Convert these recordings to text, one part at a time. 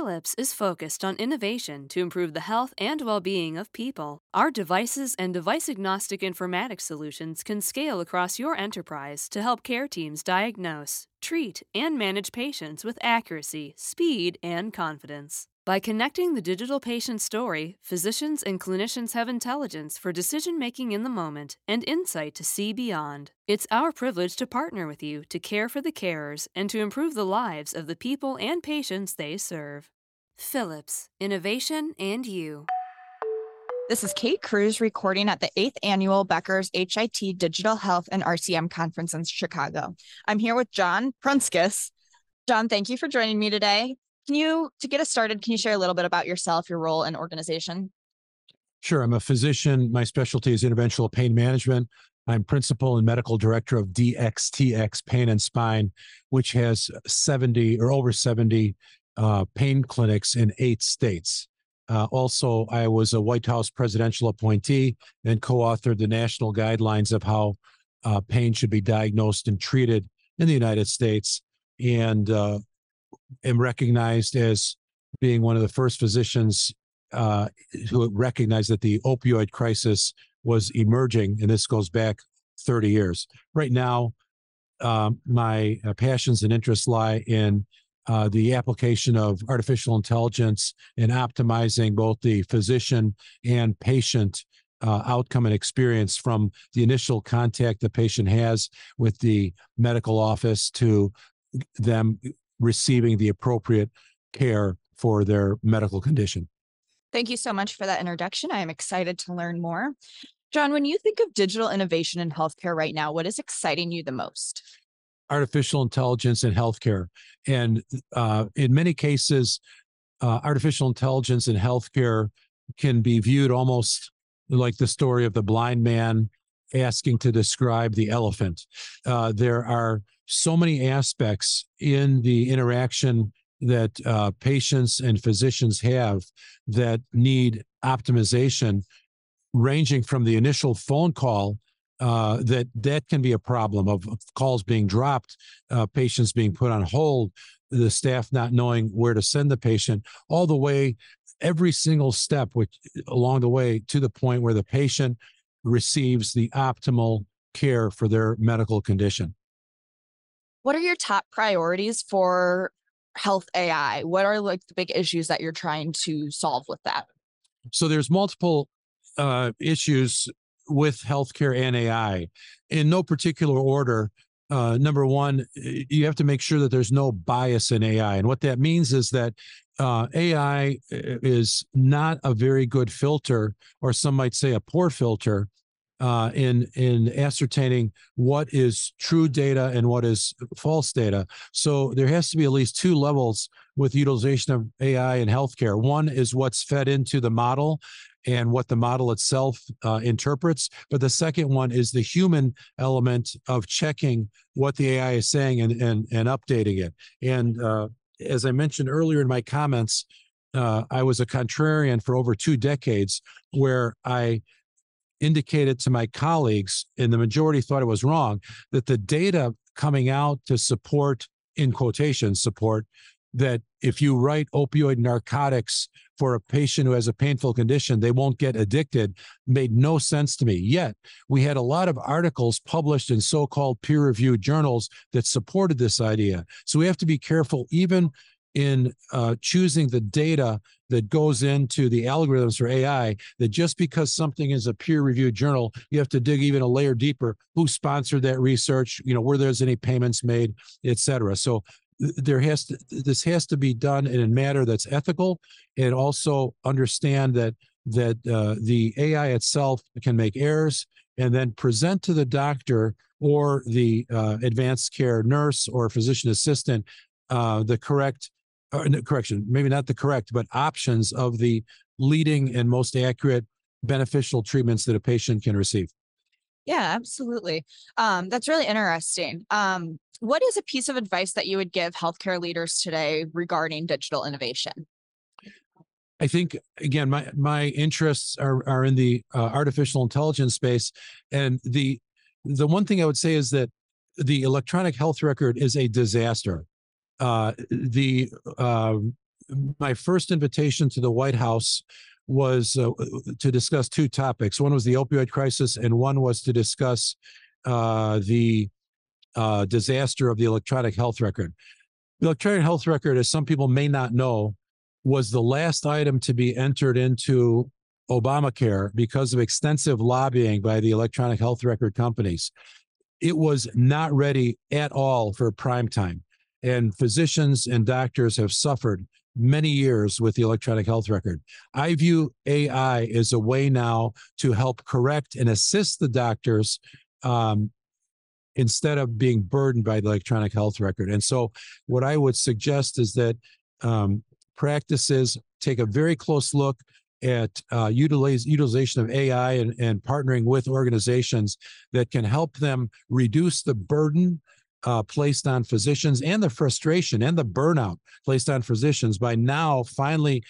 Philips is focused on innovation to improve the health and well being of people. Our devices and device agnostic informatics solutions can scale across your enterprise to help care teams diagnose, treat, and manage patients with accuracy, speed, and confidence. By connecting the digital patient story, physicians and clinicians have intelligence for decision making in the moment and insight to see beyond. It's our privilege to partner with you to care for the carers and to improve the lives of the people and patients they serve. Philips, Innovation and You. This is Kate Cruz recording at the 8th annual Becker's HIT Digital Health and RCM Conference in Chicago. I'm here with John Prunskis. John, thank you for joining me today. Can you, to get us started, can you share a little bit about yourself, your role and organization? Sure. I'm a physician. My specialty is interventional pain management. I'm principal and medical director of DXTX Pain and Spine, which has 70 or over 70 uh, pain clinics in eight states. Uh, also, I was a White House presidential appointee and co authored the national guidelines of how uh, pain should be diagnosed and treated in the United States. And uh, am recognized as being one of the first physicians uh, who recognized that the opioid crisis was emerging, and this goes back 30 years. Right now, um, my uh, passions and interests lie in uh, the application of artificial intelligence and optimizing both the physician and patient uh, outcome and experience from the initial contact the patient has with the medical office to them receiving the appropriate care for their medical condition. Thank you so much for that introduction. I am excited to learn more. John, when you think of digital innovation in healthcare right now, what is exciting you the most? Artificial intelligence in healthcare. And uh, in many cases, uh, artificial intelligence in healthcare can be viewed almost like the story of the blind man asking to describe the elephant. Uh, there are so many aspects in the interaction that uh, patients and physicians have that need optimization, ranging from the initial phone call. Uh, that that can be a problem of calls being dropped, uh, patients being put on hold, the staff not knowing where to send the patient, all the way, every single step which along the way to the point where the patient receives the optimal care for their medical condition. What are your top priorities for health AI? What are like the big issues that you're trying to solve with that? So there's multiple uh, issues with healthcare and AI in no particular order. Uh, number one, you have to make sure that there's no bias in AI. And what that means is that uh, AI is not a very good filter, or some might say a poor filter uh, in in ascertaining what is true data and what is false data. So there has to be at least two levels with utilization of AI in healthcare. One is what's fed into the model and what the model itself uh, interprets, but the second one is the human element of checking what the AI is saying and and, and updating it. And uh, as I mentioned earlier in my comments, uh, I was a contrarian for over two decades, where I indicated to my colleagues, and the majority thought it was wrong, that the data coming out to support, in quotation, support that if you write opioid narcotics for a patient who has a painful condition, they won't get addicted made no sense to me. Yet we had a lot of articles published in so called peer reviewed journals that supported this idea. So we have to be careful, even in uh, choosing the data that goes into the algorithms for AI that just because something is a peer reviewed journal, you have to dig even a layer deeper. Who sponsored that research? You know, where there's any payments made, et cetera. So there has to this has to be done in a manner that's ethical and also understand that that uh, the AI itself can make errors and then present to the doctor or the uh, advanced care nurse or physician assistant uh, the correct or, correction, maybe not the correct, but options of the leading and most accurate beneficial treatments that a patient can receive. Yeah, absolutely. Um, that's really interesting. Um, what is a piece of advice that you would give healthcare leaders today regarding digital innovation? I think again, my my interests are are in the uh, artificial intelligence space, and the the one thing I would say is that the electronic health record is a disaster uh, the uh, my first invitation to the White House was uh, to discuss two topics. One was the opioid crisis, and one was to discuss uh, the uh, disaster of the electronic health record. The electronic health record, as some people may not know, was the last item to be entered into Obamacare because of extensive lobbying by the electronic health record companies. It was not ready at all for prime time. And physicians and doctors have suffered many years with the electronic health record. I view AI as a way now to help correct and assist the doctors um, instead of being burdened by the electronic health record. And so, what I would suggest is that um, practices take a very close look at uh, utilization of AI and, and partnering with organizations that can help them reduce the burden uh, placed on physicians and the frustration and the burnout placed on physicians by now finally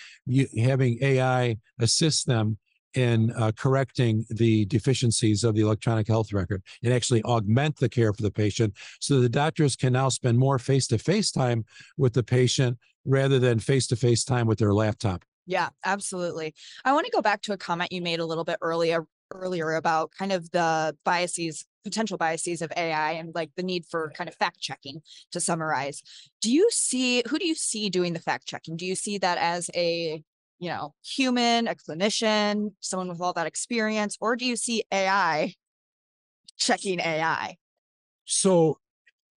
having AI assist them in uh, correcting the deficiencies of the electronic health record and actually augment the care for the patient so the doctors can now spend more face-to-face time with the patient rather than face-to-face time with their laptop. Yeah absolutely. I want to go back to a comment you made a little bit earlier earlier about kind of the biases potential biases of ai and like the need for kind of fact checking to summarize do you see who do you see doing the fact checking do you see that as a you know, human, a clinician, someone with all that experience, or do you see AI checking AI? So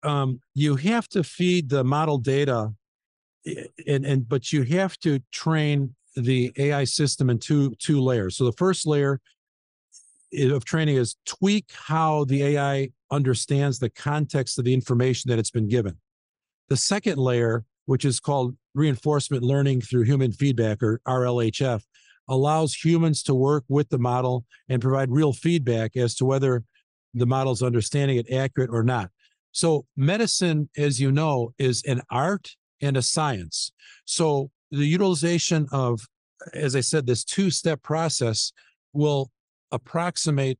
um, you have to feed the model data and and but you have to train the AI system in two two layers. So the first layer of training is tweak how the AI understands the context of the information that it's been given. The second layer, which is called reinforcement learning through human feedback or RLHF allows humans to work with the model and provide real feedback as to whether the model's understanding it accurate or not. So medicine, as you know, is an art and a science. So the utilization of, as I said, this two-step process will approximate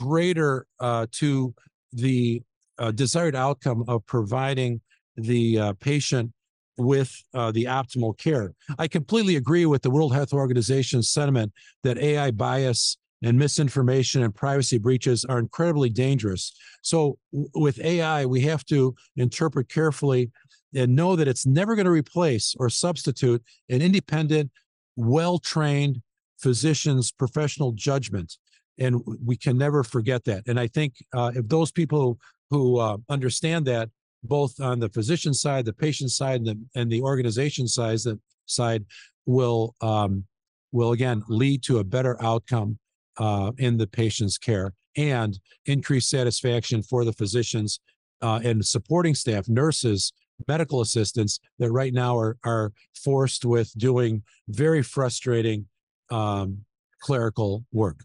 greater uh, to the uh, desired outcome of providing the uh, patient with uh, the optimal care. I completely agree with the World Health Organization's sentiment that AI bias and misinformation and privacy breaches are incredibly dangerous. So, with AI, we have to interpret carefully and know that it's never going to replace or substitute an independent, well trained physician's professional judgment. And we can never forget that. And I think uh, if those people who uh, understand that both on the physician side, the patient side, and the, and the organization side, the side will um, will again lead to a better outcome uh, in the patient's care and increased satisfaction for the physicians uh, and supporting staff, nurses, medical assistants that right now are are forced with doing very frustrating um, clerical work.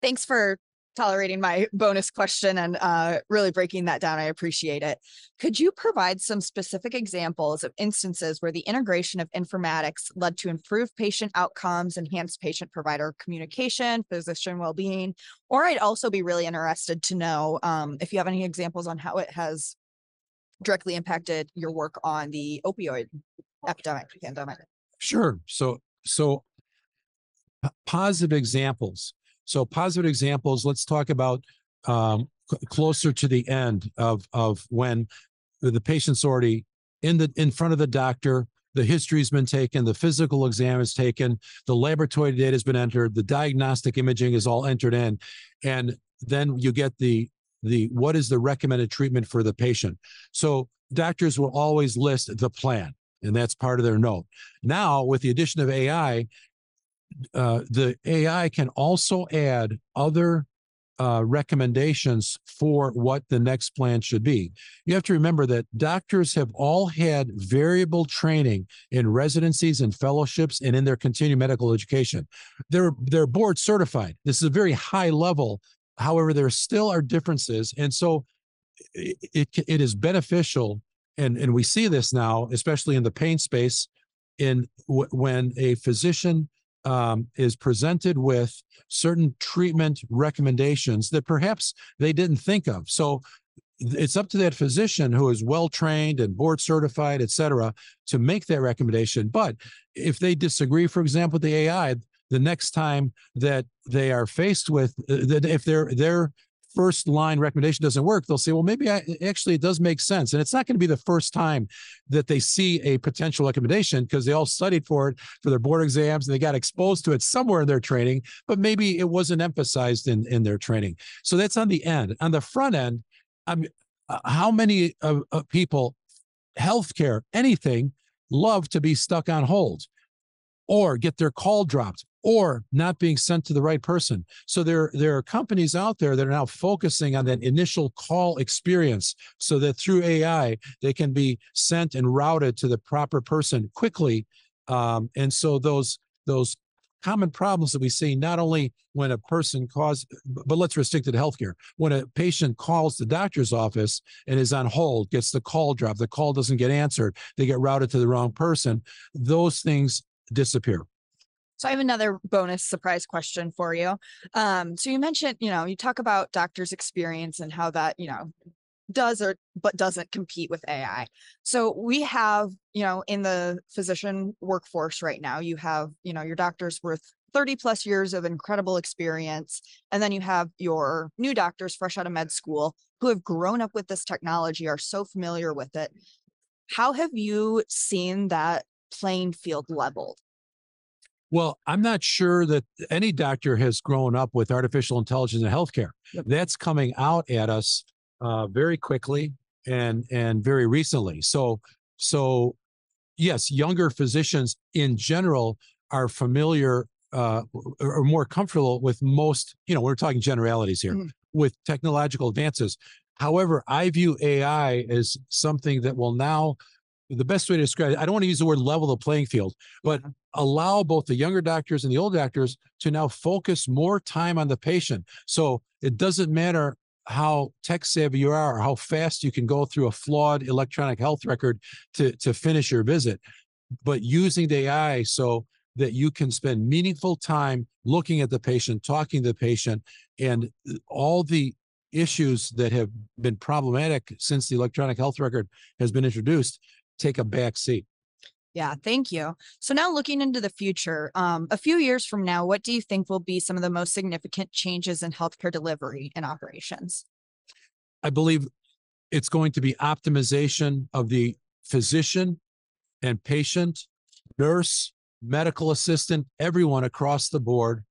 Thanks for tolerating my bonus question and uh, really breaking that down. I appreciate it. Could you provide some specific examples of instances where the integration of informatics led to improved patient outcomes, enhanced patient provider communication, physician well being? Or I'd also be really interested to know um, if you have any examples on how it has directly impacted your work on the opioid epidemic pandemic. Sure. So, so positive examples so positive examples. Let's talk about um, closer to the end of of when the patient's already in the in front of the doctor. The history's been taken, the physical exam is taken, the laboratory data has been entered, the diagnostic imaging is all entered in, and then you get the the what is the recommended treatment for the patient. So doctors will always list the plan, and that's part of their note. Now, with the addition of AI, uh, the AI can also add other uh, recommendations for what the next plan should be. You have to remember that doctors have all had variable training in residencies and fellowships and in their continuing medical education. They're they're board certified. This is a very high level. However, there still are differences, and so it, it, it is beneficial. And, and we see this now, especially in the pain space, in w- when a physician um, is presented with certain treatment recommendations that perhaps they didn't think of. So it's up to that physician who is well trained and board certified, et cetera, to make that recommendation. But if they disagree, for example, with the AI, the next time that they are faced with uh, if their their first line recommendation doesn't work they'll say well maybe I, actually it does make sense. And it's not going to be the first time that they see a potential recommendation because they all studied for it for their board exams and they got exposed to it somewhere in their training but maybe it wasn't emphasized in in their training. So that's on the end. On the front end i'm uh, how many uh, uh, people healthcare anything love to be stuck on hold or get their call dropped or not being sent to the right person. So there, there are companies out there that are now focusing on that initial call experience so that through AI, they can be sent and routed to the proper person quickly. Um, and so those, those common problems that we see not only when a person calls, but let's restrict it to healthcare. When a patient calls the doctor's office and is on hold, gets the call dropped, the call doesn't get answered, they get routed to the wrong person, those things disappear. So I have another bonus surprise question for you. Um, so you mentioned, you know, you talk about doctors' experience and how that, you know, does or but doesn't compete with AI. So we have, you know, in the physician workforce right now, you have, you know, your doctors with 30 plus years of incredible experience. And then you have your new doctors fresh out of med school who have grown up with this technology, are so familiar with it. How have you seen that playing field leveled? Well, I'm not sure that any doctor has grown up with artificial intelligence in healthcare. Yep. That's coming out at us uh, very quickly and and very recently. So so yes, younger physicians in general are familiar uh, or more comfortable with most. You know, we're talking generalities here mm-hmm. with technological advances. However, I view AI as something that will now the best way to describe it, I don't want to use the word level the playing field, but allow both the younger doctors and the old doctors to now focus more time on the patient. So it doesn't matter how tech savvy you are or how fast you can go through a flawed electronic health record to, to finish your visit, but using the AI so that you can spend meaningful time looking at the patient, talking to the patient, and all the issues that have been problematic since the electronic health record has been introduced take a back seat. Yeah, thank you. So now looking into the future, um, a few years from now, what do you think will be some of the most significant changes in healthcare delivery and operations? I believe it's going to be optimization of the physician and patient, nurse, medical assistant, everyone across the board,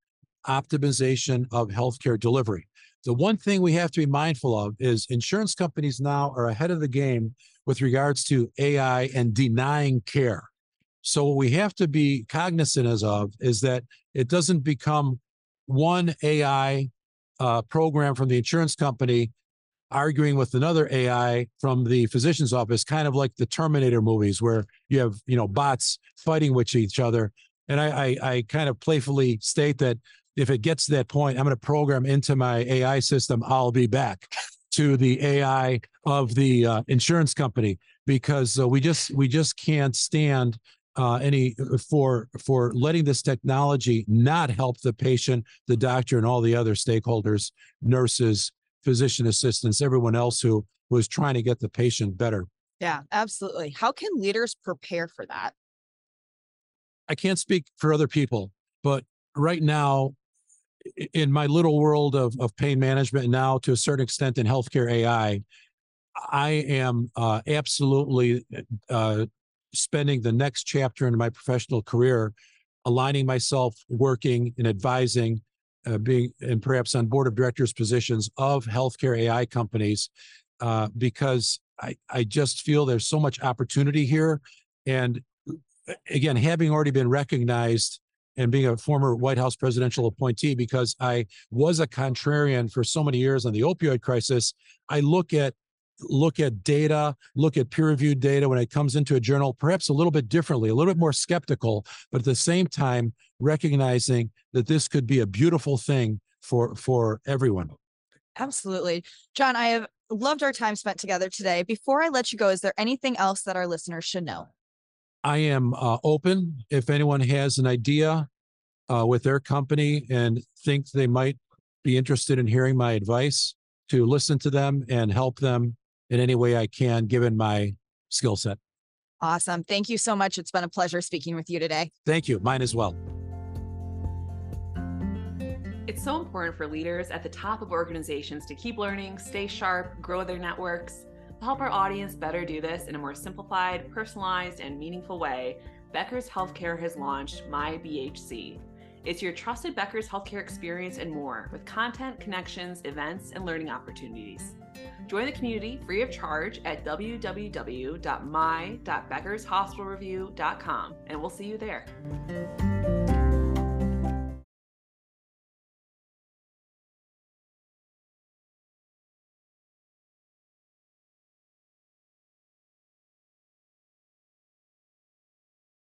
optimization of healthcare delivery. The one thing we have to be mindful of is insurance companies now are ahead of the game with regards to AI and denying care. So what we have to be cognizant as of is that it doesn't become one AI uh, program from the insurance company arguing with another AI from the physician's office, kind of like the Terminator movies where you have you know bots fighting with each other. And I, I, I kind of playfully state that if it gets to that point, I'm going to program into my AI system, I'll be back to the AI of the uh, insurance company because uh, we just we just can't stand uh, any uh, for for letting this technology not help the patient, the doctor, and all the other stakeholders, nurses, physician assistants, everyone else who was trying to get the patient better. Yeah, absolutely. How can leaders prepare for that? I can't speak for other people, but right now in my little world of, of pain management now to a certain extent in healthcare AI, I am uh, absolutely uh, spending the next chapter in my professional career aligning myself, working and advising, uh, being and perhaps on board of directors positions of healthcare AI companies, uh, because I, I just feel there's so much opportunity here. And again, having already been recognized and being a former White House presidential appointee, because I was a contrarian for so many years on the opioid crisis, I look at look at data, look at peer-reviewed data when it comes into a journal, perhaps a little bit differently, a little bit more skeptical, but at the same time recognizing that this could be a beautiful thing for for everyone. Absolutely. John, I have loved our time spent together today. Before I let you go, is there anything else that our listeners should know? I am uh, open if anyone has an idea uh, with their company and think they might be interested in hearing my advice. to listen to them and help them in any way I can, given my skill set. Awesome. Thank you so much. It's been a pleasure speaking with you today. Thank you. Mine as well. It's so important for leaders at the top of organizations to keep learning, stay sharp, grow their networks. To help our audience better do this in a more simplified, personalized, and meaningful way, Becker's Healthcare has launched My BHC. It's your trusted Becker's healthcare experience and more with content, connections, events, and learning opportunities. Join the community free of charge at www.my.beckershospitalreview.com and we'll see you there.